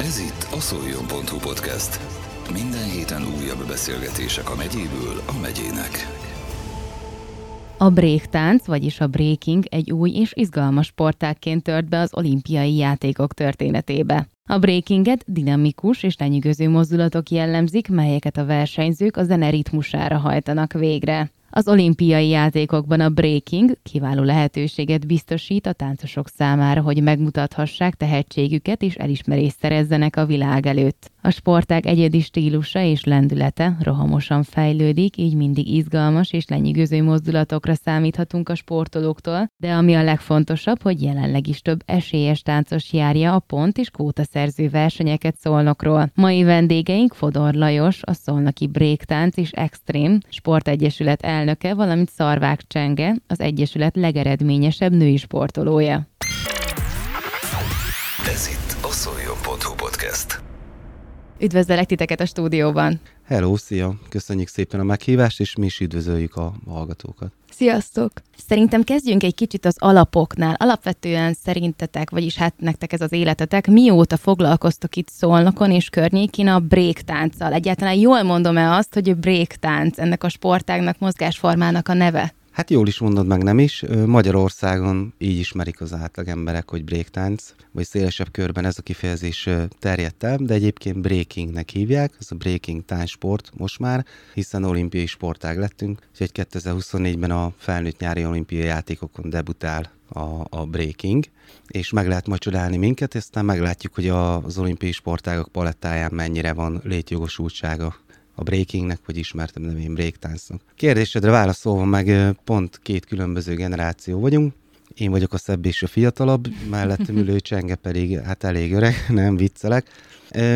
Ez itt a szoljon.hu podcast. Minden héten újabb beszélgetések a megyéből a megyének. A breaktánc, vagyis a breaking egy új és izgalmas sportágként tört be az olimpiai játékok történetébe. A breakinget dinamikus és lenyűgöző mozdulatok jellemzik, melyeket a versenyzők a zene ritmusára hajtanak végre. Az olimpiai játékokban a breaking kiváló lehetőséget biztosít a táncosok számára, hogy megmutathassák tehetségüket és elismerést szerezzenek a világ előtt. A sportág egyedi stílusa és lendülete rohamosan fejlődik, így mindig izgalmas és lenyűgöző mozdulatokra számíthatunk a sportolóktól, de ami a legfontosabb, hogy jelenleg is több esélyes táncos járja a pont és kóta szerző versenyeket Szolnokról. Mai vendégeink Fodor Lajos, a Szolnoki Breaktánc és Extreme Sportegyesület elnöke, valamint Szarvák Csenge, az Egyesület legeredményesebb női sportolója. Ez itt a szoljon.hu podcast. Üdvözlök titeket a stúdióban! Hello, szia! Köszönjük szépen a meghívást, és mi is üdvözöljük a hallgatókat. Sziasztok! Szerintem kezdjünk egy kicsit az alapoknál. Alapvetően szerintetek, vagyis hát nektek ez az életetek, mióta foglalkoztok itt Szolnokon és környékén a breaktánccal? Egyáltalán jól mondom-e azt, hogy a breaktánc ennek a sportágnak, mozgásformának a neve? Hát jól is mondod meg, nem is. Magyarországon így ismerik az átlag emberek, hogy breaktánc, vagy szélesebb körben ez a kifejezés terjedt el, de egyébként breakingnek hívják, ez a breaking táncsport most már, hiszen olimpiai sportág lettünk, úgyhogy 2024-ben a felnőtt nyári olimpiai játékokon debutál a, a breaking, és meg lehet majd csodálni minket, aztán meglátjuk, hogy az olimpiai sportágok palettáján mennyire van létjogosultsága a breakingnek, vagy ismertem nevén breaktáncnak. Kérdésedre válaszolva meg pont két különböző generáció vagyunk. Én vagyok a szebb és a fiatalabb, mellettem ülő csenge pedig hát elég öreg, nem viccelek.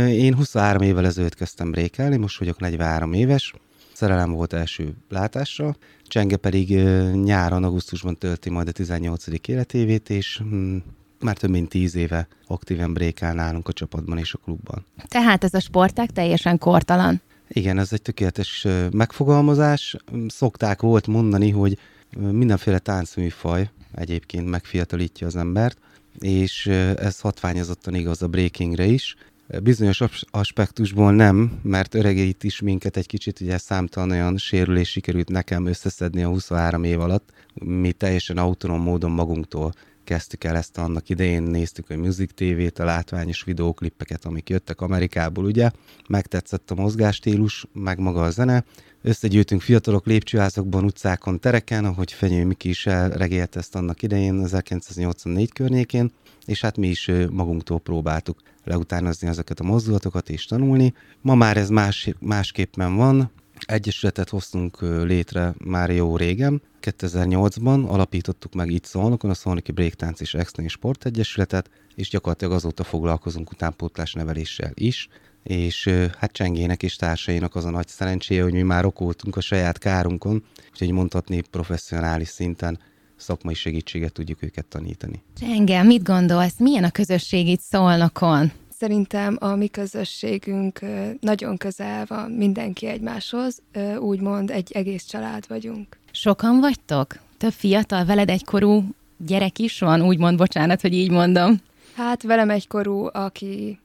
Én 23 évvel ezelőtt kezdtem brékelni, most vagyok 43 éves. Szerelem volt első látásra, Csenge pedig nyáron, augusztusban tölti majd a 18. életévét, és hm, már több mint tíz éve aktíven brékál nálunk a csapatban és a klubban. Tehát ez a sportág teljesen kortalan. Igen, ez egy tökéletes megfogalmazás. Szokták volt mondani, hogy mindenféle táncműfaj egyébként megfiatalítja az embert, és ez hatványozottan igaz a breakingre is. Bizonyos aspektusból nem, mert öregeit is minket egy kicsit, ugye számtalan olyan sérülés sikerült nekem összeszedni a 23 év alatt, mi teljesen autonóm módon magunktól kezdtük el ezt annak idején, néztük a Music TV-t, a látványos videóklippeket, amik jöttek Amerikából, ugye, megtetszett a mozgástílus, meg maga a zene, összegyűjtünk fiatalok lépcsőházakban, utcákon, tereken, ahogy Fenyő Miki is elregélt ezt annak idején, 1984 környékén, és hát mi is magunktól próbáltuk leutánozni ezeket a mozdulatokat és tanulni. Ma már ez más, másképpen van, Egyesületet hoztunk létre már jó régen, 2008-ban alapítottuk meg itt Szolnokon a Szolnoki Breaktánc és Extreme Sport Egyesületet, és gyakorlatilag azóta foglalkozunk utánpótlás neveléssel is, és hát Csengének és társainak az a nagy szerencséje, hogy mi már okoltunk a saját kárunkon, úgyhogy mondhatni professzionális szinten szakmai segítséget tudjuk őket tanítani. Csenge, mit gondolsz, milyen a közösség itt Szolnokon? Szerintem a mi közösségünk nagyon közel van mindenki egymáshoz, úgymond egy egész család vagyunk. Sokan vagytok? Több fiatal, veled egykorú gyerek is van, úgymond, bocsánat, hogy így mondom. Hát velem egykorú, aki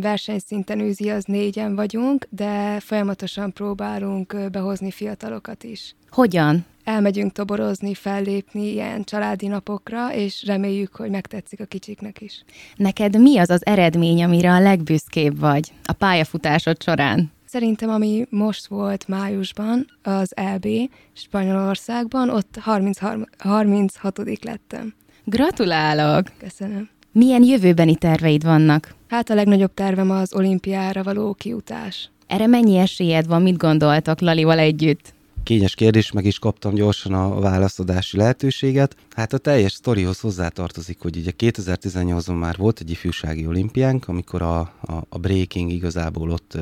versenyszinten űzi, az négyen vagyunk, de folyamatosan próbálunk behozni fiatalokat is. Hogyan? elmegyünk toborozni, fellépni ilyen családi napokra, és reméljük, hogy megtetszik a kicsiknek is. Neked mi az az eredmény, amire a legbüszkébb vagy a pályafutásod során? Szerintem, ami most volt májusban, az EB Spanyolországban, ott 33, 36 lettem. Gratulálok! Köszönöm. Milyen jövőbeni terveid vannak? Hát a legnagyobb tervem az olimpiára való kiutás. Erre mennyi esélyed van, mit gondoltak Lalival együtt? Kényes kérdés, meg is kaptam gyorsan a válaszadási lehetőséget. Hát a teljes sztorihoz hozzátartozik, hogy ugye 2018-ban már volt egy ifjúsági olimpiánk, amikor a, a, a breaking igazából ott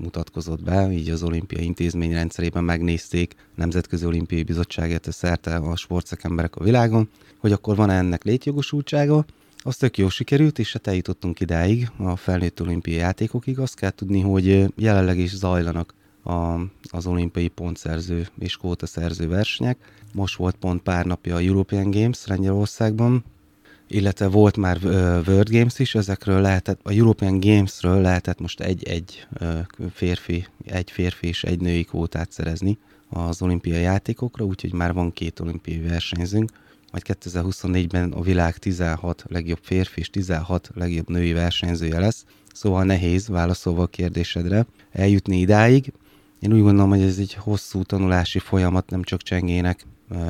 mutatkozott be, így az olimpiai intézmény rendszerében megnézték Nemzetközi Olimpiai Bizottságát szerte a sportszakemberek a világon, hogy akkor van -e ennek létjogosultsága, az tök jó sikerült, és hát eljutottunk idáig, a felnőtt olimpiai játékokig. Azt kell tudni, hogy jelenleg is zajlanak a, az olimpiai pontszerző és kóta szerző versenyek. Most volt pont pár napja a European Games Lengyelországban, illetve volt már World Games is, ezekről lehetett, a European Games-ről lehetett most egy-egy férfi, egy férfi és egy női kvótát szerezni az olimpiai játékokra, úgyhogy már van két olimpiai versenyzőnk, majd 2024-ben a világ 16 legjobb férfi és 16 legjobb női versenyzője lesz, szóval nehéz válaszolva a kérdésedre eljutni idáig. Én úgy gondolom, hogy ez egy hosszú tanulási folyamat, nem csak csengének,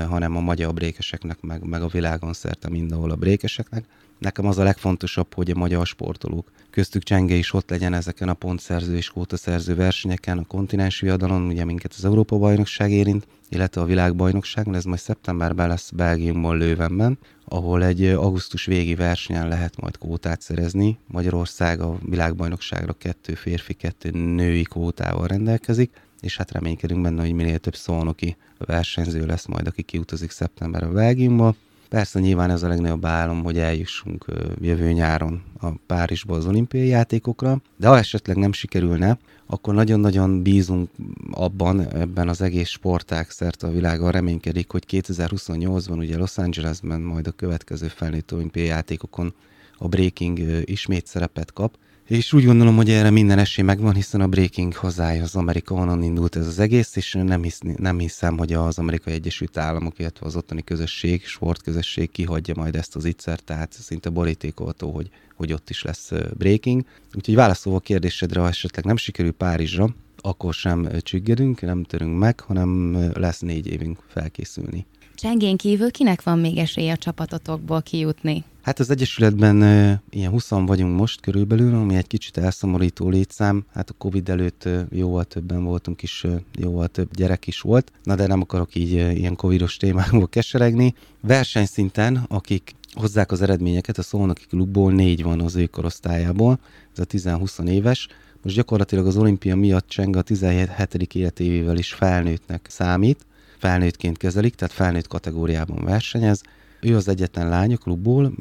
hanem a magyar brékeseknek, meg, meg a világon szerte mindenhol a brékeseknek. Nekem az a legfontosabb, hogy a magyar sportolók, köztük Csenge is ott legyen ezeken a pontszerző és kótaszerző versenyeken, a kontinens viadalon, ugye minket az Európa bajnokság érint, illetve a világbajnokság, ez majd szeptemberben lesz Belgiumban, Lővenben, ahol egy augusztus végi versenyen lehet majd kótát szerezni. Magyarország a világbajnokságra kettő férfi, kettő női kótával rendelkezik, és hát reménykedünk benne, hogy minél több szolnoki versenyző lesz majd, aki kiutazik szeptemberben Belgiumba. Persze nyilván ez a legnagyobb álom, hogy eljussunk jövő nyáron a Párizsba az olimpiai játékokra, de ha esetleg nem sikerülne, akkor nagyon-nagyon bízunk abban, ebben az egész sportág szerte a világon. Reménykedik, hogy 2028-ban ugye Los Angelesben majd a következő felnőtt olimpiai játékokon a breaking ismét szerepet kap, és úgy gondolom, hogy erre minden esély megvan, hiszen a Breaking hazája az Amerika, onnan indult ez az egész, és nem, hisz, nem hiszem, hogy az Amerikai Egyesült Államok, illetve az ottani közösség, sportközösség kihagyja majd ezt az ittszert, tehát szinte borítékolható, hogy, hogy ott is lesz Breaking. Úgyhogy válaszolva a kérdésedre, ha esetleg nem sikerül Párizsra, akkor sem csüggedünk, nem törünk meg, hanem lesz négy évünk felkészülni. Csengén kívül kinek van még esélye a csapatotokból kijutni? Hát az Egyesületben ilyen 20 vagyunk most körülbelül, ami egy kicsit elszomorító létszám. Hát a Covid előtt e, jóval többen voltunk is, e, jóval több gyerek is volt. Na de nem akarok így ilyen covidos témákból keseregni. Versenyszinten, akik hozzák az eredményeket, a Szolnoki klubból négy van az ő korosztályából, ez a 10-20 éves. Most gyakorlatilag az olimpia miatt Cseng a 17. életévével is felnőttnek számít, felnőttként kezelik, tehát felnőtt kategóriában versenyez. Ő az egyetlen lány a klubból,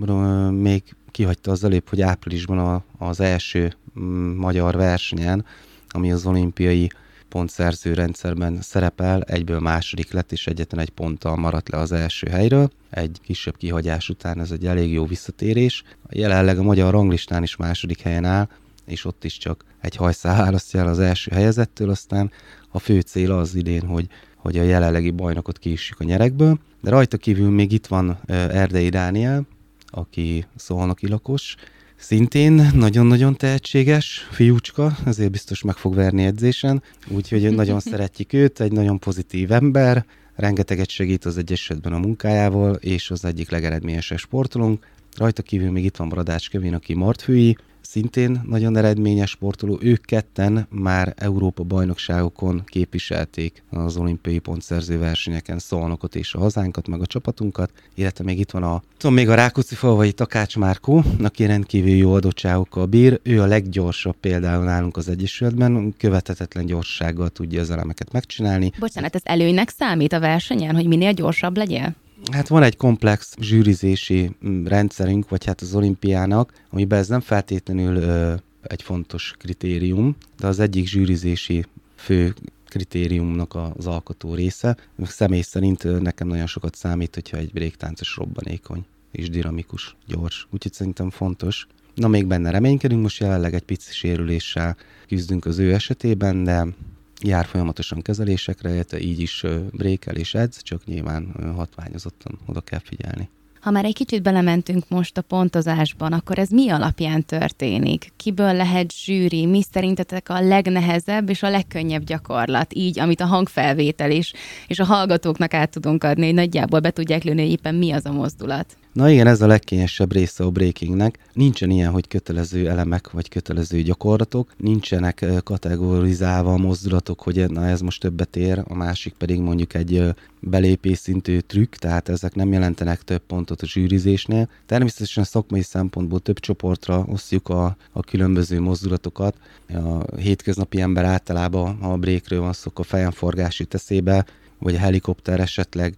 még kihagyta az előbb, hogy áprilisban a, az első mm, magyar versenyen, ami az olimpiai pontszerző rendszerben szerepel, egyből második lett, és egyetlen egy ponttal maradt le az első helyről. Egy kisebb kihagyás után ez egy elég jó visszatérés. Jelenleg a magyar ranglistán is második helyen áll, és ott is csak egy hajszál választja el az első helyezettől, aztán a fő cél az idén, hogy hogy a jelenlegi bajnokot kiissük a nyerekből, de rajta kívül még itt van Erdei Dániel, aki szolnoki lakos, Szintén nagyon-nagyon tehetséges fiúcska, ezért biztos meg fog verni edzésen, úgyhogy nagyon szeretjük őt, egy nagyon pozitív ember, rengeteget segít az Egyesületben a munkájával, és az egyik legeredményesebb sportolónk. Rajta kívül még itt van Bradács Kevin, aki martfői, szintén nagyon eredményes sportoló. Ők ketten már Európa bajnokságokon képviselték az olimpiai pontszerző versenyeken Szolnokot és a hazánkat, meg a csapatunkat, illetve még itt van a, tudom, még a Rákóczi falvai Takács Márkó, aki rendkívül jó adottságokkal bír. Ő a leggyorsabb például nálunk az Egyesületben, követhetetlen gyorsággal tudja az elemeket megcsinálni. Bocsánat, ez előnynek számít a versenyen, hogy minél gyorsabb legyen? Hát van egy komplex zsűrizési mm, rendszerünk, vagy hát az olimpiának, amiben ez nem feltétlenül ö, egy fontos kritérium, de az egyik zsűrizési fő kritériumnak az alkotó része. Személy szerint nekem nagyon sokat számít, hogyha egy bréktáncos robbanékony és dinamikus, gyors. Úgyhogy szerintem fontos. Na, még benne reménykedünk, most jelenleg egy pici sérüléssel küzdünk az ő esetében, de jár folyamatosan kezelésekre, illetve így is brékel és edz, csak nyilván hatványozottan oda kell figyelni. Ha már egy kicsit belementünk most a pontozásban, akkor ez mi alapján történik? Kiből lehet zsűri? Mi szerintetek a legnehezebb és a legkönnyebb gyakorlat? Így, amit a hangfelvétel is, és a hallgatóknak át tudunk adni, hogy nagyjából be tudják lőni, hogy éppen mi az a mozdulat. Na igen, ez a legkényesebb része a breakingnek. Nincsen ilyen, hogy kötelező elemek vagy kötelező gyakorlatok, nincsenek kategorizálva a mozdulatok, hogy na ez most többet ér, a másik pedig mondjuk egy belépés szintű trükk, tehát ezek nem jelentenek több pontot a zsűrizésnél. Természetesen a szakmai szempontból több csoportra osztjuk a, a különböző mozdulatokat. A hétköznapi ember általában, ha a breakről van szó, a fejenforgási teszébe, vagy a helikopter esetleg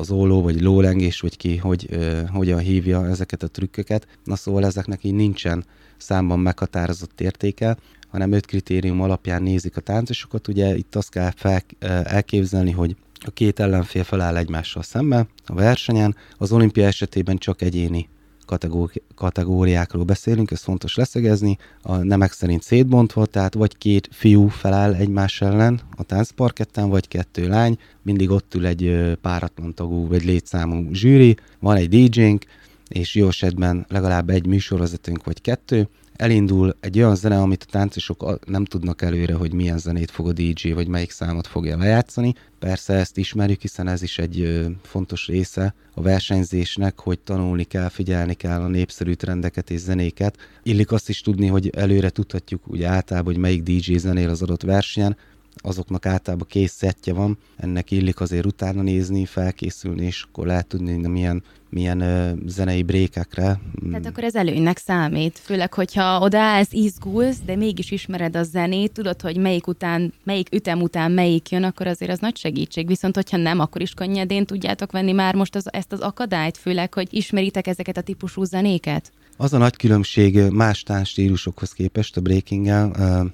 az óló, vagy lólengés, vagy ki, hogy ö, hogyan hívja ezeket a trükköket. Na szóval ezeknek így nincsen számban meghatározott értéke, hanem öt kritérium alapján nézik a táncosokat. Ugye itt azt kell fel, elképzelni, hogy a két ellenfél feláll egymással szembe a versenyen, az olimpia esetében csak egyéni kategóri- kategóriákról beszélünk, ez fontos leszögezni, a nemek szerint szétbontva, tehát vagy két fiú feláll egymás ellen a táncparketten, vagy kettő lány, mindig ott ül egy páratlan tagú, vagy létszámú zsűri, van egy DJ-nk, és jó esetben legalább egy műsorvezetőnk vagy kettő, elindul egy olyan zene, amit a táncosok nem tudnak előre, hogy milyen zenét fog a DJ, vagy melyik számot fogja lejátszani. Persze ezt ismerjük, hiszen ez is egy fontos része a versenyzésnek, hogy tanulni kell, figyelni kell a népszerű trendeket és zenéket. Illik azt is tudni, hogy előre tudhatjuk ugye általában, hogy melyik DJ zenél az adott versenyen, azoknak általában kész szettje van, ennek illik azért utána nézni, felkészülni, és akkor lehet tudni, hogy milyen, milyen ö, zenei brékekre. Tehát akkor ez előnynek számít, főleg, hogyha odaállsz, izgulsz, de mégis ismered a zenét, tudod, hogy melyik után, melyik ütem után melyik jön, akkor azért az nagy segítség. Viszont, hogyha nem, akkor is könnyedén tudjátok venni már most az, ezt az akadályt, főleg, hogy ismeritek ezeket a típusú zenéket. Az a nagy különbség más táncstílusokhoz képest a breakinggel,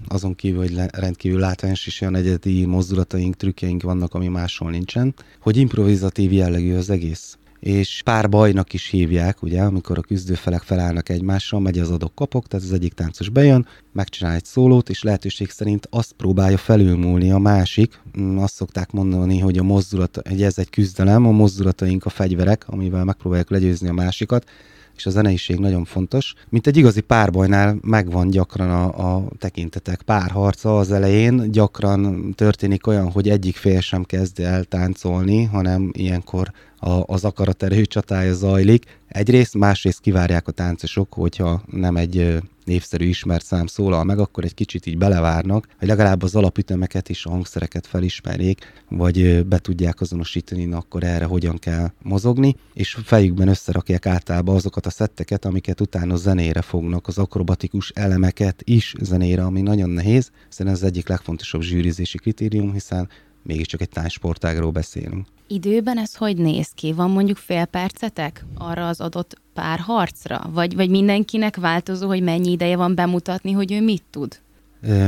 azon kívül, hogy rendkívül látványos és olyan egyedi mozdulataink, trükkjeink vannak, ami máshol nincsen, hogy improvizatív jellegű az egész. És pár bajnak is hívják, ugye, amikor a küzdőfelek felállnak egymással, megy az adok kapok, tehát az egyik táncos bejön, megcsinál egy szólót, és lehetőség szerint azt próbálja felülmúlni a másik. Mm, Azt szokták mondani, hogy a mozdulat, hogy ez egy küzdelem, a mozdulataink a fegyverek, amivel megpróbálják legyőzni a másikat, és a zeneiség nagyon fontos. Mint egy igazi párbajnál megvan gyakran a, a tekintetek párharca az elején, gyakran történik olyan, hogy egyik fél sem kezd el táncolni, hanem ilyenkor a, az akaraterő csatája zajlik. Egyrészt, másrészt kivárják a táncosok, hogyha nem egy népszerű ismert szám szólal meg, akkor egy kicsit így belevárnak, hogy legalább az alapütemeket és a hangszereket felismerjék, vagy be tudják azonosítani, na akkor erre hogyan kell mozogni, és fejükben összerakják általában azokat a szetteket, amiket utána zenére fognak, az akrobatikus elemeket is zenére, ami nagyon nehéz, hiszen ez az egyik legfontosabb zsűrizési kritérium, hiszen mégiscsak egy táncsportágról beszélünk. Időben ez hogy néz ki? Van mondjuk fél percetek arra az adott párharcra? Vagy, vagy mindenkinek változó, hogy mennyi ideje van bemutatni, hogy ő mit tud?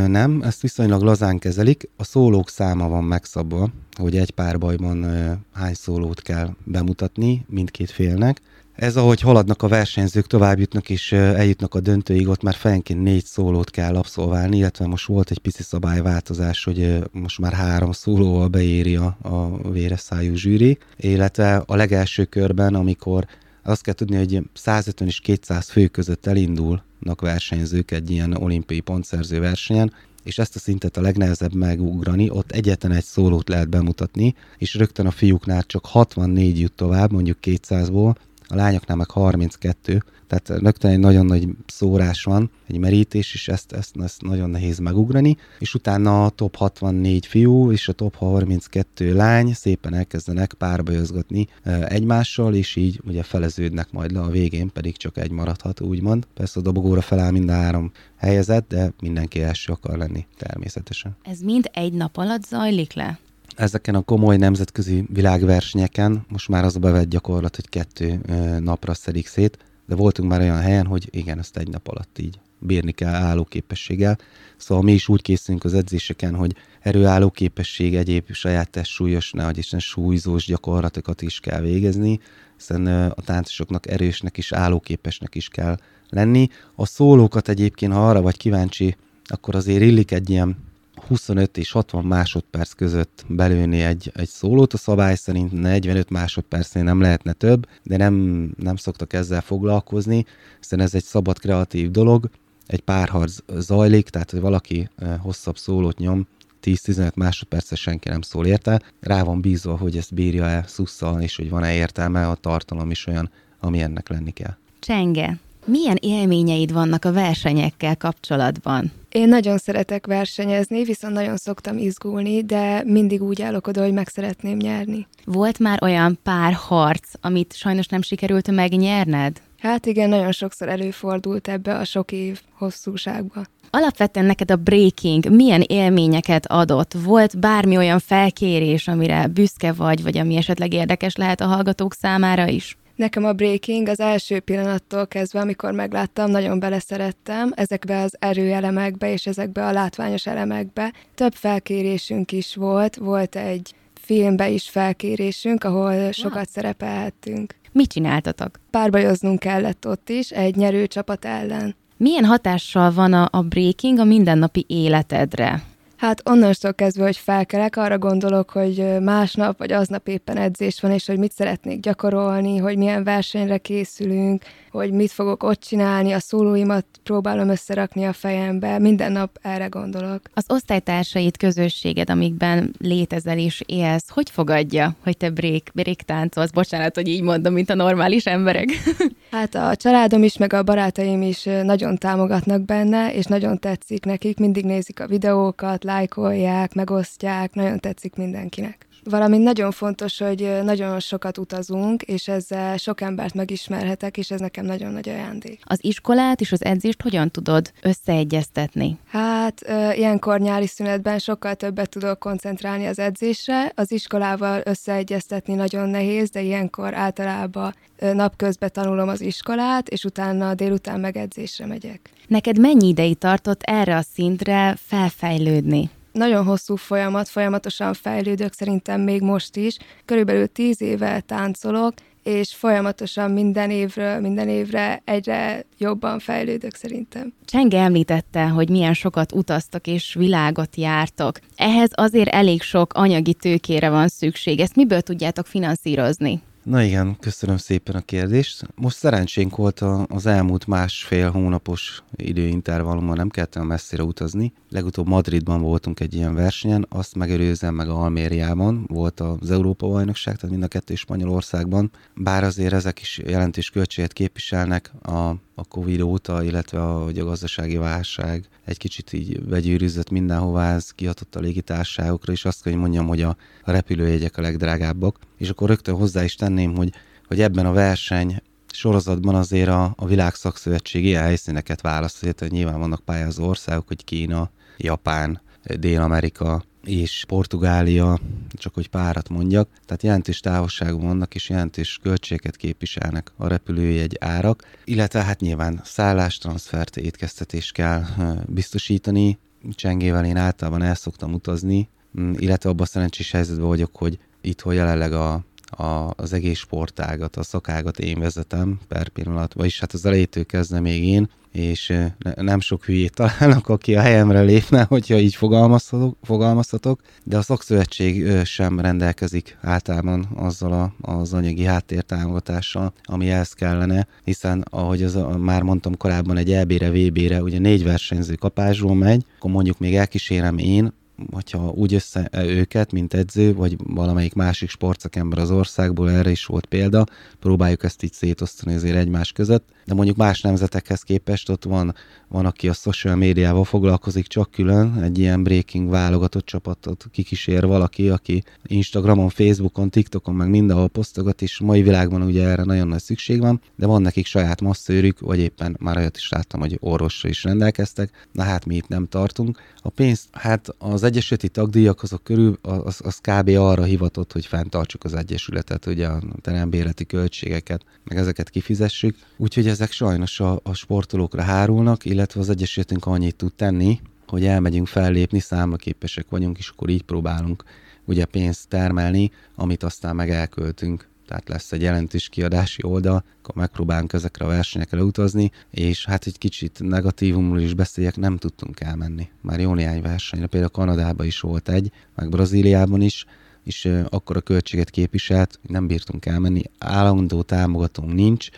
Nem, ezt viszonylag lazán kezelik. A szólók száma van megszabva, hogy egy párbajban hány szólót kell bemutatni mindkét félnek. Ez, ahogy haladnak a versenyzők, tovább jutnak és eljutnak a döntőig, ott már fejenként négy szólót kell abszolválni, illetve most volt egy pici szabályváltozás, hogy most már három szólóval beéri a, a véres szájú zsűri, illetve a legelső körben, amikor azt kell tudni, hogy 150 és 200 fő között elindulnak versenyzők egy ilyen olimpiai pontszerző versenyen, és ezt a szintet a legnehezebb megugrani, ott egyetlen egy szólót lehet bemutatni, és rögtön a fiúknál csak 64 jut tovább, mondjuk 200-ból, a lányoknál meg 32, tehát rögtön egy nagyon nagy szórás van, egy merítés, és ezt, ezt, ezt nagyon nehéz megugrani, és utána a top 64 fiú és a top 32 lány szépen elkezdenek párbajozgatni e, egymással, és így ugye feleződnek majd le a végén, pedig csak egy maradhat, úgymond. Persze a dobogóra feláll mind a három helyezett, de mindenki első akar lenni, természetesen. Ez mind egy nap alatt zajlik le? Ezeken a komoly nemzetközi világversenyeken most már az a bevett gyakorlat, hogy kettő napra szedik szét, de voltunk már olyan helyen, hogy igen, ezt egy nap alatt így bírni kell állóképességgel. Szóval mi is úgy készülünk az edzéseken, hogy erőálló képesség, egyéb saját testsúlyos, nehogy Isten súlyzós gyakorlatokat is kell végezni, hiszen a táncosoknak erősnek is, állóképesnek is kell lenni. A szólókat egyébként, ha arra vagy kíváncsi, akkor azért illik egy ilyen 25 és 60 másodperc között belőni egy, egy szólót. A szabály szerint 45 másodpercnél nem lehetne több, de nem, nem szoktak ezzel foglalkozni, hiszen ez egy szabad, kreatív dolog. Egy párharc zajlik, tehát hogy valaki hosszabb szólót nyom, 10-15 másodperces senki nem szól érte. Rá van bízva, hogy ezt bírja-e szusszal, és hogy van-e értelme, a tartalom is olyan, ami ennek lenni kell. Csenge, milyen élményeid vannak a versenyekkel kapcsolatban? Én nagyon szeretek versenyezni, viszont nagyon szoktam izgulni, de mindig úgy állok oda, hogy meg szeretném nyerni. Volt már olyan pár harc, amit sajnos nem sikerült megnyerned? Hát igen, nagyon sokszor előfordult ebbe a sok év hosszúságba. Alapvetően neked a breaking milyen élményeket adott? Volt bármi olyan felkérés, amire büszke vagy, vagy ami esetleg érdekes lehet a hallgatók számára is? Nekem a breaking az első pillanattól kezdve, amikor megláttam, nagyon beleszerettem ezekbe az erőelemekbe és ezekbe a látványos elemekbe. Több felkérésünk is volt, volt egy filmbe is felkérésünk, ahol sokat szerepelhettünk. Mit csináltatok? Párbajoznunk kellett ott is egy nyerő csapat ellen. Milyen hatással van a, a breaking a mindennapi életedre? Hát onnantól kezdve, hogy felkelek, arra gondolok, hogy másnap vagy aznap éppen edzés van, és hogy mit szeretnék gyakorolni, hogy milyen versenyre készülünk, hogy mit fogok ott csinálni, a szólóimat próbálom összerakni a fejembe, minden nap erre gondolok. Az osztálytársait, közösséged, amikben létezel és élsz, hogy fogadja, hogy te break, break táncolsz? Bocsánat, hogy így mondom, mint a normális emberek. Hát a családom is, meg a barátaim is nagyon támogatnak benne, és nagyon tetszik nekik, mindig nézik a videókat, lájkolják, megosztják, nagyon tetszik mindenkinek. Valamint nagyon fontos, hogy nagyon sokat utazunk, és ezzel sok embert megismerhetek, és ez nekem nagyon nagy ajándék. Az iskolát és az edzést hogyan tudod összeegyeztetni? Hát ilyenkor nyári szünetben sokkal többet tudok koncentrálni az edzésre. Az iskolával összeegyeztetni nagyon nehéz, de ilyenkor általában napközben tanulom az iskolát, és utána délután meg edzésre megyek. Neked mennyi ideig tartott erre a szintre felfejlődni? Nagyon hosszú folyamat, folyamatosan fejlődök, szerintem még most is. Körülbelül tíz éve táncolok, és folyamatosan minden évről, minden évre egyre jobban fejlődök szerintem. Csenge említette, hogy milyen sokat utaztak és világot jártok. Ehhez azért elég sok anyagi tőkére van szükség. Ezt miből tudjátok finanszírozni? Na igen, köszönöm szépen a kérdést. Most szerencsénk volt az elmúlt másfél hónapos időintervallumban, nem kellett messzire utazni. Legutóbb Madridban voltunk egy ilyen versenyen, azt megelőzem meg a Almériában, volt az Európa-bajnokság, tehát mind a kettő Spanyolországban. Bár azért ezek is jelentős költséget képviselnek a a Covid óta, illetve a, hogy a gazdasági válság egy kicsit így begyűrűzött mindenhová, ez kihatott a légitársaságokra, és azt kell, hogy mondjam, hogy a, a repülőjegyek a legdrágábbak. És akkor rögtön hozzá is tenném, hogy, hogy ebben a verseny sorozatban azért a, a világ szakszövetség ilyen helyszíneket választ, hogy nyilván vannak pályázó országok, hogy Kína, Japán, Dél-Amerika, és Portugália, csak hogy párat mondjak, tehát jelentős távolságban vannak, és jelentős költségeket képviselnek a repülőjegy árak, illetve hát nyilván szállás, transfert, étkeztetést kell biztosítani. Csengével én általában el szoktam utazni, illetve abban a szerencsés helyzetben vagyok, hogy itthon jelenleg a a, az egész sportágat, a szakágat én vezetem per pillanat, vagyis hát az elejétől kezdve még én, és ne, nem sok hülyét találnak, aki a helyemre lépne, hogyha így fogalmazhatok, fogalmazhatok, de a szakszövetség sem rendelkezik általában azzal a, az anyagi háttértámogatással, ami ehhez kellene, hiszen ahogy az, már mondtam korábban, egy EB-re, VB-re ugye négy versenyző kapásról megy, akkor mondjuk még elkísérem én hogyha úgy össze őket, mint edző, vagy valamelyik másik sportszakember az országból, erre is volt példa, próbáljuk ezt így szétosztani azért egymás között, de mondjuk más nemzetekhez képest ott van, van aki a social médiával foglalkozik csak külön, egy ilyen breaking válogatott csapatot kikísér valaki, aki Instagramon, Facebookon, TikTokon, meg mindenhol posztogat, és mai világban ugye erre nagyon nagy szükség van, de van nekik saját masszőrük, vagy éppen már olyat is láttam, hogy orvosra is rendelkeztek, na hát mi itt nem tartunk. A pénzt, hát az egyesületi tagdíjak azok körül, az, az kb. arra hivatott, hogy fenntartsuk az egyesületet, ugye a terembéleti költségeket, meg ezeket kifizessük. Úgyhogy ezek sajnos a, a sportolókra hárulnak, illetve az egyesületünk annyit tud tenni, hogy elmegyünk fellépni, számlaképesek vagyunk, és akkor így próbálunk ugye pénzt termelni, amit aztán meg elköltünk. Tehát lesz egy jelentős kiadási oldal, akkor megpróbálunk ezekre a versenyekre utazni, és hát egy kicsit negatívumról is beszéljek, nem tudtunk elmenni. Már jó néhány versenyre, például Kanadában is volt egy, meg Brazíliában is, és akkor a költséget képviselt, hogy nem bírtunk elmenni, állandó támogatónk nincs,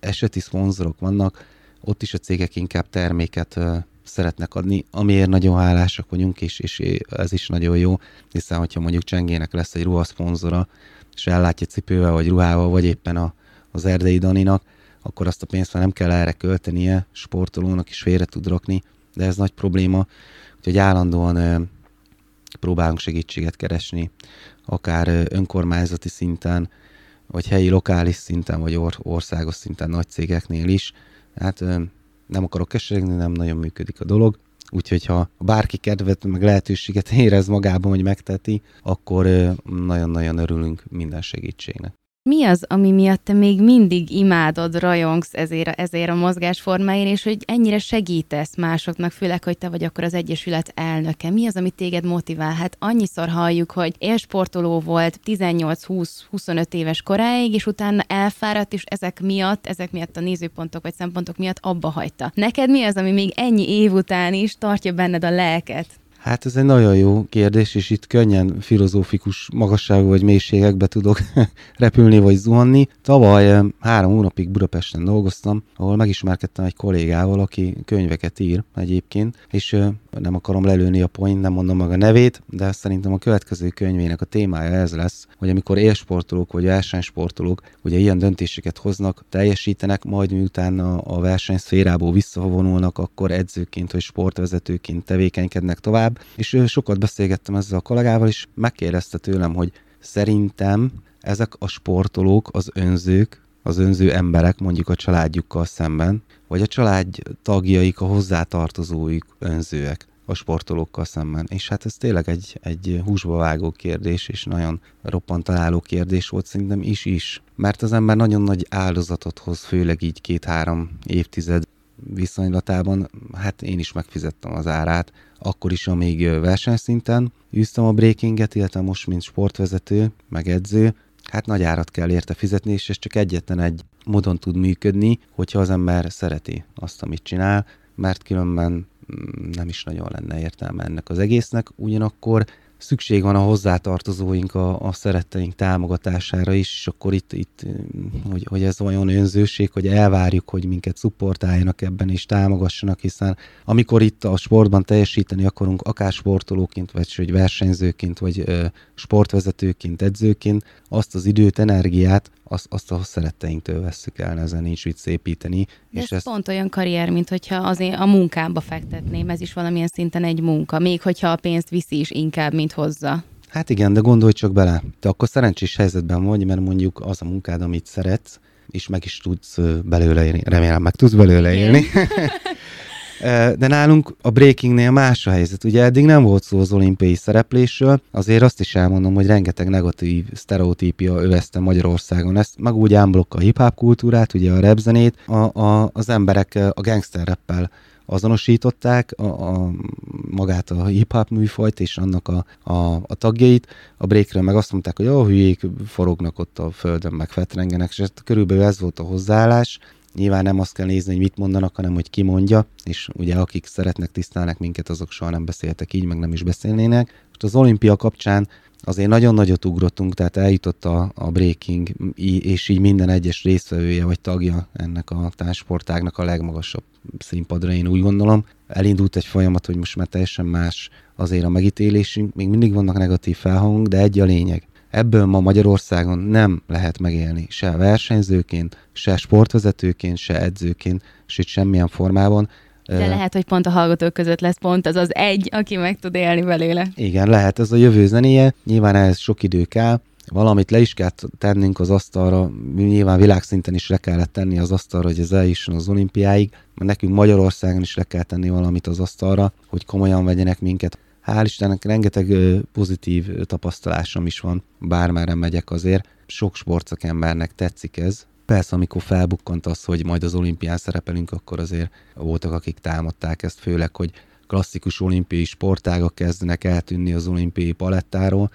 eseti szponzorok vannak, ott is a cégek inkább terméket szeretnek adni, amiért nagyon hálásak vagyunk, és, és ez is nagyon jó, hiszen hogyha mondjuk Csengének lesz egy ruhaszponzora, és ellátja cipővel, vagy ruhával, vagy éppen a, az erdei Daninak, akkor azt a pénzt már nem kell erre költenie, sportolónak is félre tud rakni, de ez nagy probléma, úgyhogy állandóan ö, próbálunk segítséget keresni, akár önkormányzati szinten, vagy helyi, lokális szinten, vagy or- országos szinten nagy cégeknél is. Hát nem akarok keseregni, nem nagyon működik a dolog. Úgyhogy ha bárki kedvet, meg lehetőséget érez magában, hogy megteti, akkor nagyon-nagyon örülünk minden segítségnek. Mi az, ami miatt te még mindig imádod, rajongsz ezért, ezért a mozgásformáért, és hogy ennyire segítesz másoknak, főleg, hogy te vagy akkor az Egyesület elnöke? Mi az, ami téged motivál? Hát annyiszor halljuk, hogy élsportoló volt 18-20-25 éves koráig, és utána elfáradt, és ezek miatt, ezek miatt a nézőpontok vagy szempontok miatt abba hagyta. Neked mi az, ami még ennyi év után is tartja benned a lelket? Hát ez egy nagyon jó kérdés, és itt könnyen filozófikus magasságú vagy mélységekbe tudok repülni vagy zuhanni. Tavaly három hónapig Budapesten dolgoztam, ahol megismerkedtem egy kollégával, aki könyveket ír egyébként, és nem akarom lelőni a point, nem mondom meg a nevét, de szerintem a következő könyvének a témája ez lesz, hogy amikor élsportolók vagy versenysportolók ugye ilyen döntéseket hoznak, teljesítenek, majd miután a, a versenyszférából visszavonulnak, akkor edzőként vagy sportvezetőként tevékenykednek tovább, és sokat beszélgettem ezzel a kollégával, és megkérdezte tőlem, hogy szerintem ezek a sportolók, az önzők, az önző emberek mondjuk a családjukkal szemben, vagy a család tagjaik, a hozzátartozóik önzőek a sportolókkal szemben. És hát ez tényleg egy, egy húsba vágó kérdés, és nagyon roppant találó kérdés volt szerintem is is. Mert az ember nagyon nagy áldozatot hoz, főleg így két-három évtized viszonylatában, hát én is megfizettem az árát, akkor is, amíg versenyszinten űztem a breakinget, illetve most, mint sportvezető, meg edző, hát nagy árat kell érte fizetni, és ez csak egyetlen egy módon tud működni, hogyha az ember szereti azt, amit csinál, mert különben mm, nem is nagyon lenne értelme ennek az egésznek. Ugyanakkor szükség van a hozzátartozóink, a, a szeretteink támogatására is, és akkor itt, itt hogy, hogy ez olyan önzőség, hogy elvárjuk, hogy minket szupportáljanak ebben és támogassanak, hiszen amikor itt a sportban teljesíteni akarunk, akár sportolóként, vagy hogy versenyzőként, vagy ö, sportvezetőként, edzőként, azt az időt, energiát, azt, azt a szeretteinktől vesszük el, ezen nincs mit szépíteni. De és ez ezt... pont olyan karrier, mint hogyha azért a munkába fektetném, ez is valamilyen szinten egy munka, még hogyha a pénzt viszi is inkább, mint hozza. Hát igen, de gondolj csak bele, te akkor szerencsés helyzetben vagy, mert mondjuk az a munkád, amit szeretsz, és meg is tudsz belőle élni. Remélem, meg tudsz belőle élni. De nálunk a breakingnél más a helyzet. Ugye eddig nem volt szó az olimpiai szereplésről, azért azt is elmondom, hogy rengeteg negatív sztereotípia övezte Magyarországon. Ezt meg úgy ámblokk a hip-hop kultúrát, ugye a repzenét, a, a, az emberek a gangster rappel azonosították a, a, magát a hip-hop műfajt és annak a, a, a tagjait. A breakről meg azt mondták, hogy a hülyék forognak ott a földön, meg fetrengenek, és körülbelül ez volt a hozzáállás. Nyilván nem azt kell nézni, hogy mit mondanak, hanem hogy ki mondja, és ugye akik szeretnek, tisztelnek minket, azok soha nem beszéltek így, meg nem is beszélnének. Most az olimpia kapcsán azért nagyon nagyot ugrottunk, tehát eljutott a, a breaking, és így minden egyes résztvevője vagy tagja ennek a társportágnak a legmagasabb színpadra, én úgy gondolom. Elindult egy folyamat, hogy most már teljesen más azért a megítélésünk, még mindig vannak negatív felhangok, de egy a lényeg. Ebből ma Magyarországon nem lehet megélni se versenyzőként, se sportvezetőként, se edzőként, sőt semmilyen formában. De lehet, hogy pont a hallgatók között lesz pont az az egy, aki meg tud élni belőle. Igen, lehet, ez a jövő zenéje, nyilván ehhez sok idő kell, valamit le is kell tennünk az asztalra, nyilván világszinten is le kellett tenni az asztalra, hogy ez eljusson az olimpiáig, mert nekünk Magyarországon is le kell tenni valamit az asztalra, hogy komolyan vegyenek minket hál' Istennek rengeteg pozitív tapasztalásom is van, bármára megyek azért. Sok sportszakembernek tetszik ez. Persze, amikor felbukkant az, hogy majd az olimpián szerepelünk, akkor azért voltak, akik támadták ezt, főleg, hogy klasszikus olimpiai sportágak kezdenek eltűnni az olimpiai palettáról,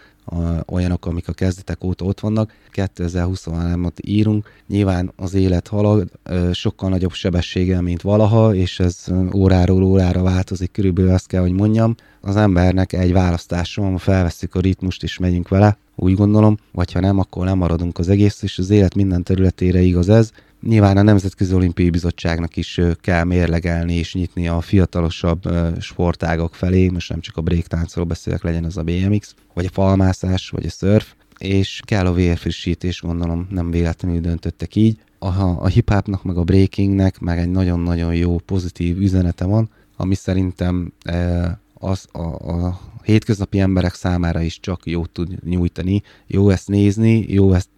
olyanok, amik a kezdetek óta ott vannak. 2023-at írunk, nyilván az élet halad, sokkal nagyobb sebességgel, mint valaha, és ez óráról órára változik, körülbelül azt kell, hogy mondjam. Az embernek egy választáson, felveszük a ritmust és megyünk vele, úgy gondolom, vagy ha nem, akkor nem maradunk az egész, és az élet minden területére igaz ez. Nyilván a Nemzetközi Olimpiai Bizottságnak is kell mérlegelni és nyitni a fiatalosabb sportágok felé, most nem csak a breaktáncról beszélek, legyen az a BMX, vagy a falmászás, vagy a surf, és kell a vérfrissítés, gondolom nem véletlenül döntöttek így. A, a hip-hopnak, meg a breakingnek meg egy nagyon-nagyon jó, pozitív üzenete van, ami szerintem az a, a hétköznapi emberek számára is csak jót tud nyújtani. Jó ezt nézni, jó, ezt,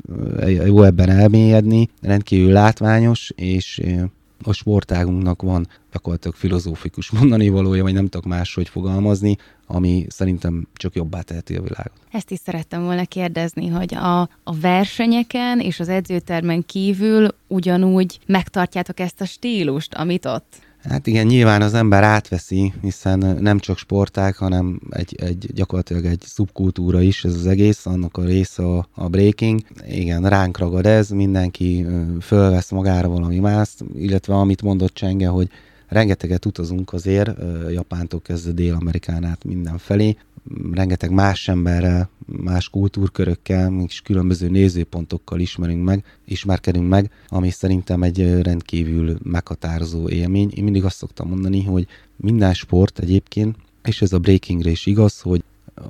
jó ebben elmélyedni, rendkívül látványos, és a sportágunknak van gyakorlatilag filozófikus mondani valója, vagy nem tudok máshogy fogalmazni, ami szerintem csak jobbá teheti a világot. Ezt is szerettem volna kérdezni, hogy a, a versenyeken és az edzőtermen kívül ugyanúgy megtartjátok ezt a stílust, amit ott? Hát igen, nyilván az ember átveszi, hiszen nem csak sporták, hanem egy, egy gyakorlatilag egy szubkultúra is ez az egész, annak a része a, a breaking. Igen, ránk ragad ez, mindenki fölvesz magára valami más, illetve amit mondott Csenge, hogy rengeteget utazunk azért, Japántól kezdve Dél-Amerikán át mindenfelé, rengeteg más emberrel, más kultúrkörökkel, és különböző nézőpontokkal ismerünk meg, ismerkedünk meg, ami szerintem egy rendkívül meghatározó élmény. Én mindig azt szoktam mondani, hogy minden sport egyébként, és ez a breakingre is igaz, hogy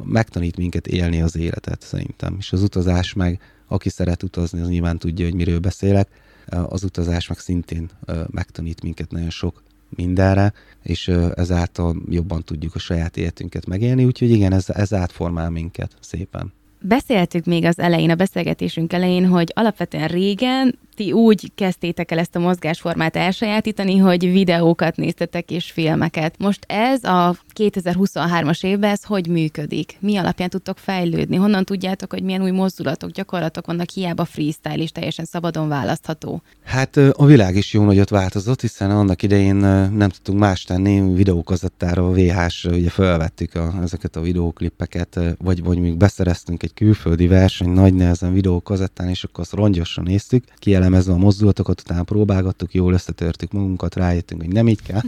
megtanít minket élni az életet szerintem. És az utazás meg, aki szeret utazni, az nyilván tudja, hogy miről beszélek, az utazás meg szintén megtanít minket nagyon sok mindenre, és ezáltal jobban tudjuk a saját életünket megélni, úgyhogy igen, ez, ez átformál minket szépen. Beszéltük még az elején, a beszélgetésünk elején, hogy alapvetően régen ti úgy kezdtétek el ezt a mozgásformát elsajátítani, hogy videókat néztetek és filmeket. Most ez a 2023-as évben ez hogy működik? Mi alapján tudtok fejlődni? Honnan tudjátok, hogy milyen új mozdulatok, gyakorlatok vannak, hiába freestyle is teljesen szabadon választható? Hát a világ is jó nagyot változott, hiszen annak idején nem tudtunk más tenni, videókazettára, a VHS, ugye felvettük a, ezeket a videóklippeket, vagy, vagy még beszereztünk egy külföldi verseny nagy nehezen videókazettán, és akkor azt rongyosan néztük, kielemezve a mozdulatokat, utána próbálgattuk, jól összetörtük magunkat, rájöttünk, hogy nem így kell.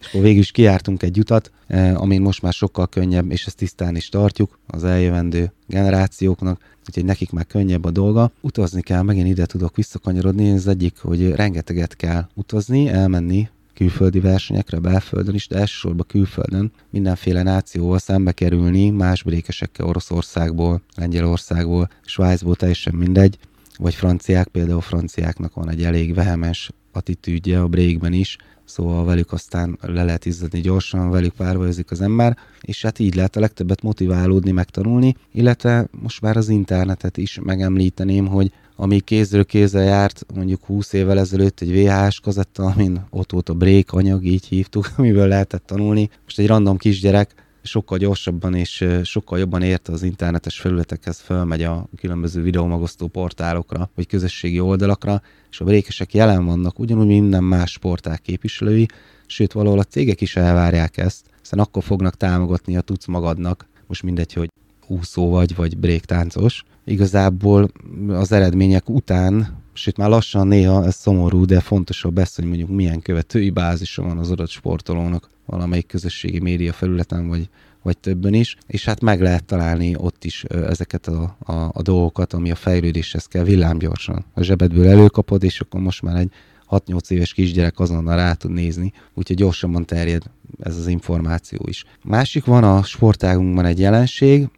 és akkor végül is kiártunk egy utat, amin most már sokkal könnyebb, és ezt tisztán is tartjuk az eljövendő generációknak, úgyhogy nekik már könnyebb a dolga. Utazni kell, megint ide tudok visszakanyarodni, ez egyik, hogy rengeteget kell utazni, elmenni külföldi versenyekre, belföldön is, de elsősorban külföldön mindenféle nációval szembe kerülni, más brékesekkel Oroszországból, Lengyelországból, Svájcból, teljesen mindegy, vagy franciák, például franciáknak van egy elég vehemes attitűdje a breakben is, szóval velük aztán le lehet izzadni gyorsan, velük párbajozik az ember, és hát így lehet a legtöbbet motiválódni, megtanulni, illetve most már az internetet is megemlíteném, hogy ami kézről kézre járt mondjuk 20 évvel ezelőtt egy VHS kazetta, amin ott volt a break anyag, így hívtuk, amiből lehetett tanulni. Most egy random kisgyerek sokkal gyorsabban és sokkal jobban érte az internetes felületekhez, fölmegy a különböző videómagosztó portálokra, vagy közösségi oldalakra, és a brékesek jelen vannak, ugyanúgy minden más sporták képviselői, sőt valahol a cégek is elvárják ezt, hiszen akkor fognak támogatni, ha tudsz magadnak, most mindegy, hogy úszó vagy, vagy bréktáncos. Igazából az eredmények után, sőt már lassan néha ez szomorú, de fontosabb ez, hogy mondjuk milyen követői bázisa van az adott sportolónak valamelyik közösségi média felületen, vagy, vagy többen is, és hát meg lehet találni ott is ezeket a, a, a dolgokat, ami a fejlődéshez kell villámgyorsan. A zsebedből előkapod, és akkor most már egy 6-8 éves kisgyerek azonnal rá tud nézni, úgyhogy gyorsabban terjed ez az információ is. Másik van a sportágunkban egy jelenség,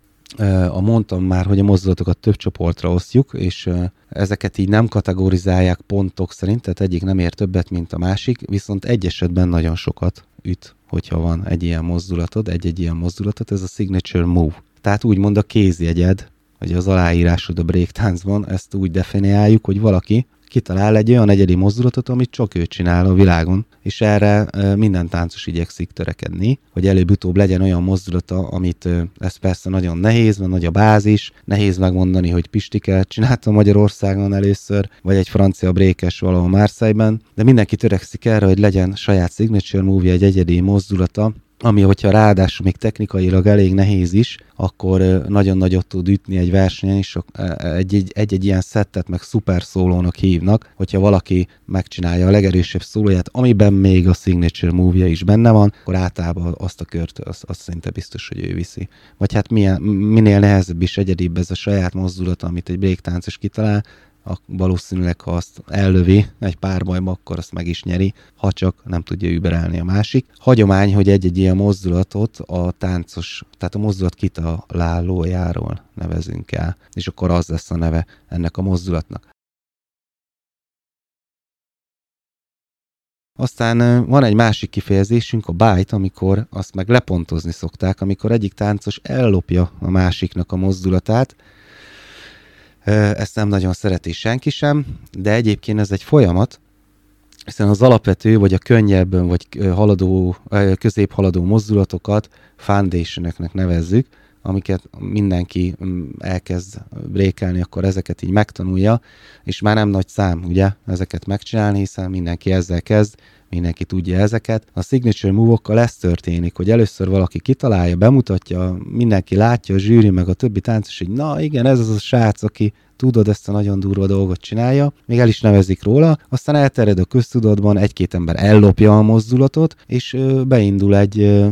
a mondtam már, hogy a mozdulatokat több csoportra osztjuk, és ezeket így nem kategorizálják pontok szerint, tehát egyik nem ér többet, mint a másik, viszont egy esetben nagyon sokat üt, hogyha van egy ilyen mozdulatod, egy-egy ilyen mozdulatot, ez a signature move. Tehát úgymond a kézjegyed, hogy az aláírásod a breaktáncban, ezt úgy definiáljuk, hogy valaki kitalál egy olyan egyedi mozdulatot, amit csak ő csinál a világon, és erre minden táncos igyekszik törekedni, hogy előbb-utóbb legyen olyan mozdulata, amit ez persze nagyon nehéz, mert nagy a bázis, nehéz megmondani, hogy Pistike csinálta Magyarországon először, vagy egy francia brékes valahol Marseille-ben, de mindenki törekszik erre, hogy legyen saját signature movie, egy egyedi mozdulata, ami, hogyha ráadásul még technikailag elég nehéz is, akkor nagyon nagyot tud ütni egy versenyen, és egy-egy ilyen szettet meg szuper szólónak hívnak, hogyha valaki megcsinálja a legerősebb szólóját, amiben még a signature movie is benne van, akkor általában azt a kört, azt, azt szinte biztos, hogy ő viszi. Vagy hát milyen, minél nehezebb és egyedibb ez a saját mozdulat, amit egy breaktáncos kitalál, valószínűleg, ha azt ellövi egy pár bajba, akkor azt meg is nyeri, ha csak nem tudja überelni a másik. Hagyomány, hogy egy-egy ilyen mozdulatot a táncos, tehát a mozdulat kitalálójáról nevezünk el, és akkor az lesz a neve ennek a mozdulatnak. Aztán van egy másik kifejezésünk, a bite, amikor azt meg lepontozni szokták, amikor egyik táncos ellopja a másiknak a mozdulatát, ezt nem nagyon szereti senki sem, de egyébként ez egy folyamat, hiszen az alapvető, vagy a könnyebb, vagy haladó, középhaladó mozdulatokat foundation nevezzük, amiket mindenki mm, elkezd brékelni, akkor ezeket így megtanulja, és már nem nagy szám, ugye, ezeket megcsinálni, hiszen mindenki ezzel kezd, mindenki tudja ezeket. A signature move-okkal ez történik, hogy először valaki kitalálja, bemutatja, mindenki látja, a zsűri meg a többi táncos, hogy na igen, ez az a srác, aki tudod, ezt a nagyon durva dolgot csinálja, még el is nevezik róla, aztán elterjed a köztudatban, egy-két ember ellopja a mozdulatot, és beindul egy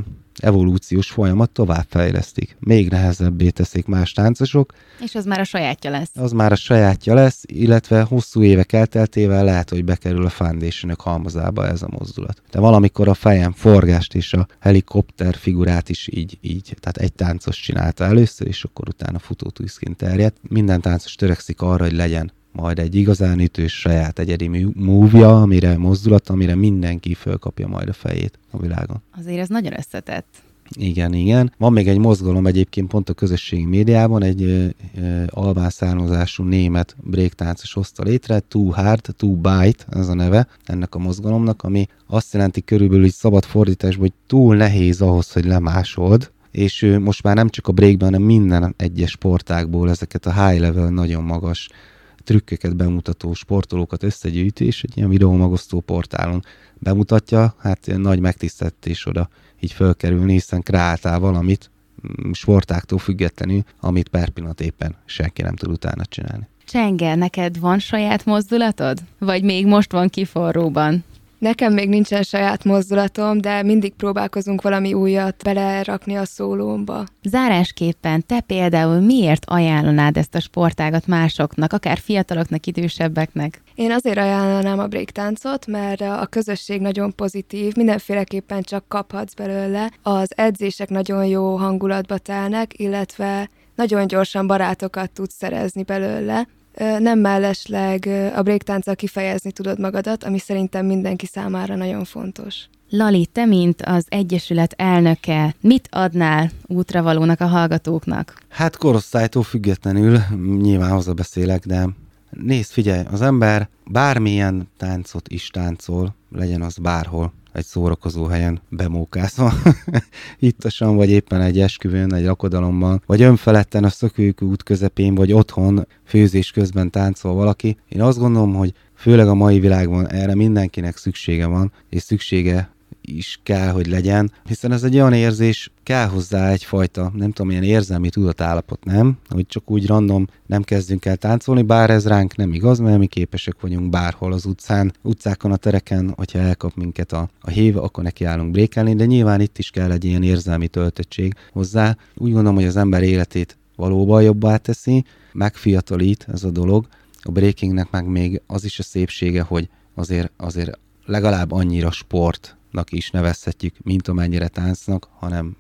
evolúciós folyamat továbbfejlesztik. Még nehezebbé teszik más táncosok. És az már a sajátja lesz. Az már a sajátja lesz, illetve hosszú évek elteltével lehet, hogy bekerül a foundation halmazába ez a mozdulat. De valamikor a fejem forgást és a helikopter figurát is így, így, tehát egy táncos csinálta először, és akkor utána futótűzként terjedt. Minden táncos törekszik arra, hogy legyen majd egy igazán ütős saját egyedi múvja, amire mozdulat, amire mindenki fölkapja majd a fejét a világon. Azért ez nagyon összetett. Igen, igen. Van még egy mozgalom egyébként pont a közösségi médiában, egy ö, ö, albán származású német breaktáncos hozta létre, Too Hard, Too Bite, ez a neve ennek a mozgalomnak, ami azt jelenti körülbelül hogy szabad fordításban, hogy túl nehéz ahhoz, hogy lemásod, és ő most már nem csak a breakben, hanem minden egyes sportákból ezeket a high level, nagyon magas trükköket bemutató sportolókat összegyűjti, és egy ilyen videómagosztó portálon bemutatja, hát nagy megtiszteltetés oda így fölkerülni, hiszen kreáltál valamit, mm, sportáktól függetlenül, amit per pillanat éppen senki nem tud utána csinálni. Csenge, neked van saját mozdulatod? Vagy még most van kiforróban? Nekem még nincsen saját mozdulatom, de mindig próbálkozunk valami újat belerakni a szólómba. Zárásképpen te például miért ajánlanád ezt a sportágat másoknak, akár fiataloknak, idősebbeknek? Én azért ajánlanám a breaktáncot, mert a közösség nagyon pozitív, mindenféleképpen csak kaphatsz belőle. Az edzések nagyon jó hangulatba telnek, illetve nagyon gyorsan barátokat tudsz szerezni belőle nem mellesleg a breaktánccal kifejezni tudod magadat, ami szerintem mindenki számára nagyon fontos. Lali, te, mint az Egyesület elnöke, mit adnál útravalónak a hallgatóknak? Hát korosztálytól függetlenül, nyilván hozzá beszélek, de nézd, figyelj, az ember bármilyen táncot is táncol, legyen az bárhol, egy szórakozó helyen bemókászva, ittasan, vagy éppen egy esküvőn, egy lakodalomban, vagy önfeledten a szökőkű út közepén, vagy otthon főzés közben táncol valaki. Én azt gondolom, hogy főleg a mai világban erre mindenkinek szüksége van, és szüksége is kell, hogy legyen, hiszen ez egy olyan érzés, kell hozzá egyfajta, nem tudom, ilyen érzelmi tudatállapot, nem? Hogy csak úgy random nem kezdünk el táncolni, bár ez ránk nem igaz, mert mi képesek vagyunk bárhol az utcán, utcákon, a tereken, hogyha elkap minket a, a hív, akkor neki állunk brékelni, de nyilván itt is kell egy ilyen érzelmi töltöttség hozzá. Úgy gondolom, hogy az ember életét valóban jobbá teszi, megfiatalít ez a dolog. A breakingnek meg még az is a szépsége, hogy azért, azért legalább annyira sport, is nevezhetjük, mint amennyire táncnak, hanem,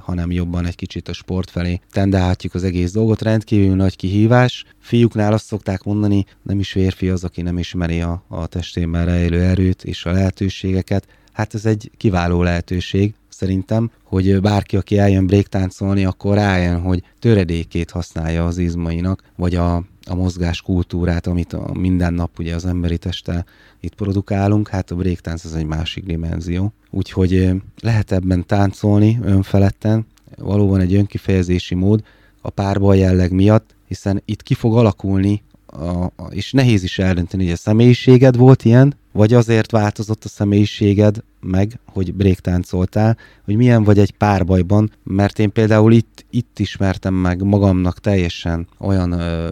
hanem jobban egy kicsit a sport felé tendálhatjuk az egész dolgot. Rendkívül nagy kihívás. Fiúknál azt szokták mondani, nem is férfi az, aki nem ismeri a, a testében rejlő erőt és a lehetőségeket. Hát ez egy kiváló lehetőség, szerintem, hogy bárki, aki eljön bréktáncolni, akkor rájön, hogy töredékét használja az izmainak, vagy a, a mozgás kultúrát, amit a minden nap ugye az emberi testtel itt produkálunk, hát a bréktánc az egy másik dimenzió. Úgyhogy lehet ebben táncolni önfeledten, valóban egy önkifejezési mód a párbaj jelleg miatt, hiszen itt ki fog alakulni, a, a, és nehéz is eldönteni, hogy a személyiséged volt ilyen, vagy azért változott a személyiséged meg, hogy bréktáncoltál, hogy milyen vagy egy párbajban, mert én például itt, itt ismertem meg magamnak teljesen olyan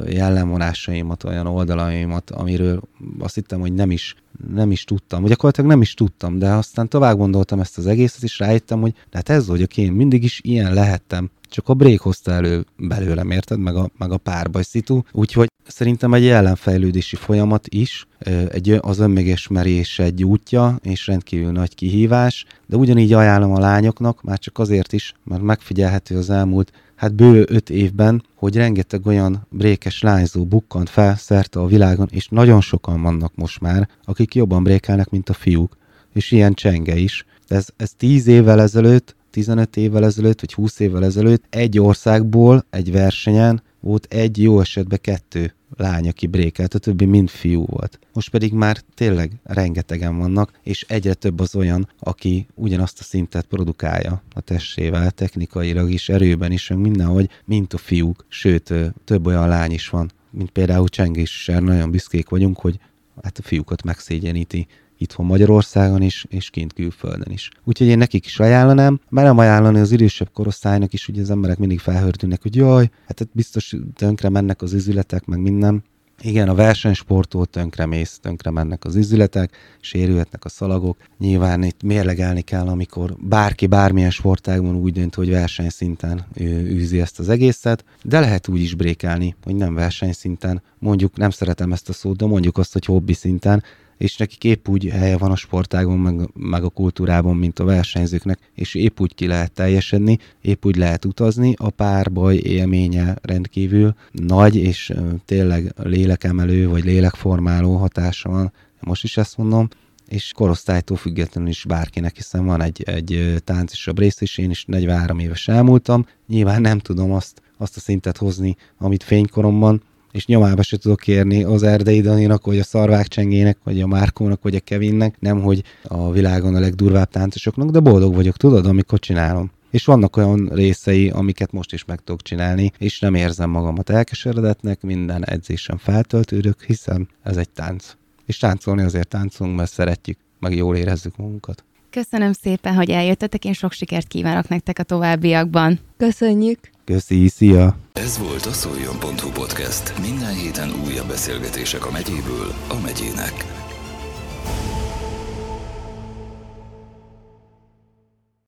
jellemvonásaimat, olyan oldalaimat, amiről azt hittem, hogy nem is, nem is tudtam, vagy gyakorlatilag nem is tudtam, de aztán tovább gondoltam ezt az egészet, és rájöttem, hogy hát ez vagyok én, mindig is ilyen lehettem csak a break hozta elő belőlem, érted? Meg a, meg a párbaj szitu. Úgyhogy szerintem egy ellenfejlődési folyamat is, egy, az önmegismerés egy útja, és rendkívül nagy kihívás, de ugyanígy ajánlom a lányoknak, már csak azért is, mert megfigyelhető az elmúlt hát bő öt évben, hogy rengeteg olyan brékes lányzó bukkant fel szerte a világon, és nagyon sokan vannak most már, akik jobban brékelnek, mint a fiúk. És ilyen csenge is. Ez, ez tíz évvel ezelőtt 15 évvel ezelőtt, vagy 20 évvel ezelőtt egy országból, egy versenyen volt egy, jó esetben kettő lány, aki brékelt, a többi mind fiú volt. Most pedig már tényleg rengetegen vannak, és egyre több az olyan, aki ugyanazt a szintet produkálja a testével, technikailag is, erőben is, mindenhogy, mint a fiúk. Sőt, több olyan lány is van, mint például Csengés nagyon büszkék vagyunk, hogy hát a fiúkat megszégyeníti itthon Magyarországon is, és kint külföldön is. Úgyhogy én nekik is ajánlanám, mert nem ajánlani az idősebb korosztálynak is, hogy az emberek mindig felhördülnek, hogy jaj, hát biztos tönkre mennek az üzletek, meg minden. Igen, a versenysporttól tönkre mész, tönkre mennek az üzletek, sérülhetnek a szalagok. Nyilván itt mérlegelni kell, amikor bárki bármilyen sportágban úgy dönt, hogy versenyszinten űzi ezt az egészet, de lehet úgy is brékelni, hogy nem versenyszinten, mondjuk nem szeretem ezt a szót, de mondjuk azt, hogy hobbi szinten, és nekik épp úgy helye van a sportágon, meg, meg a kultúrában, mint a versenyzőknek, és épp úgy ki lehet teljesedni, épp úgy lehet utazni, a párbaj élménye rendkívül nagy, és tényleg lélekemelő, vagy lélekformáló hatása van, most is ezt mondom, és korosztálytól függetlenül is bárkinek, hiszen van egy, egy tánc is a rész, és én is 43 éves elmúltam. Nyilván nem tudom azt, azt a szintet hozni, amit fénykoromban, és nyomába se tudok kérni az Erdei Daninak, vagy a Szarvák Csengének, vagy a Márkónak, vagy a Kevinnek, nem hogy a világon a legdurvább táncosoknak, de boldog vagyok, tudod, amikor csinálom. És vannak olyan részei, amiket most is meg tudok csinálni, és nem érzem magamat elkeseredetnek, minden edzésem feltöltődök, hiszen ez egy tánc. És táncolni azért táncolunk, mert szeretjük, meg jól érezzük magunkat. Köszönöm szépen, hogy eljöttetek, én sok sikert kívánok nektek a továbbiakban. Köszönjük! Köszi, szia! Ez volt a szoljon.hu podcast. Minden héten újabb beszélgetések a megyéből a megyének.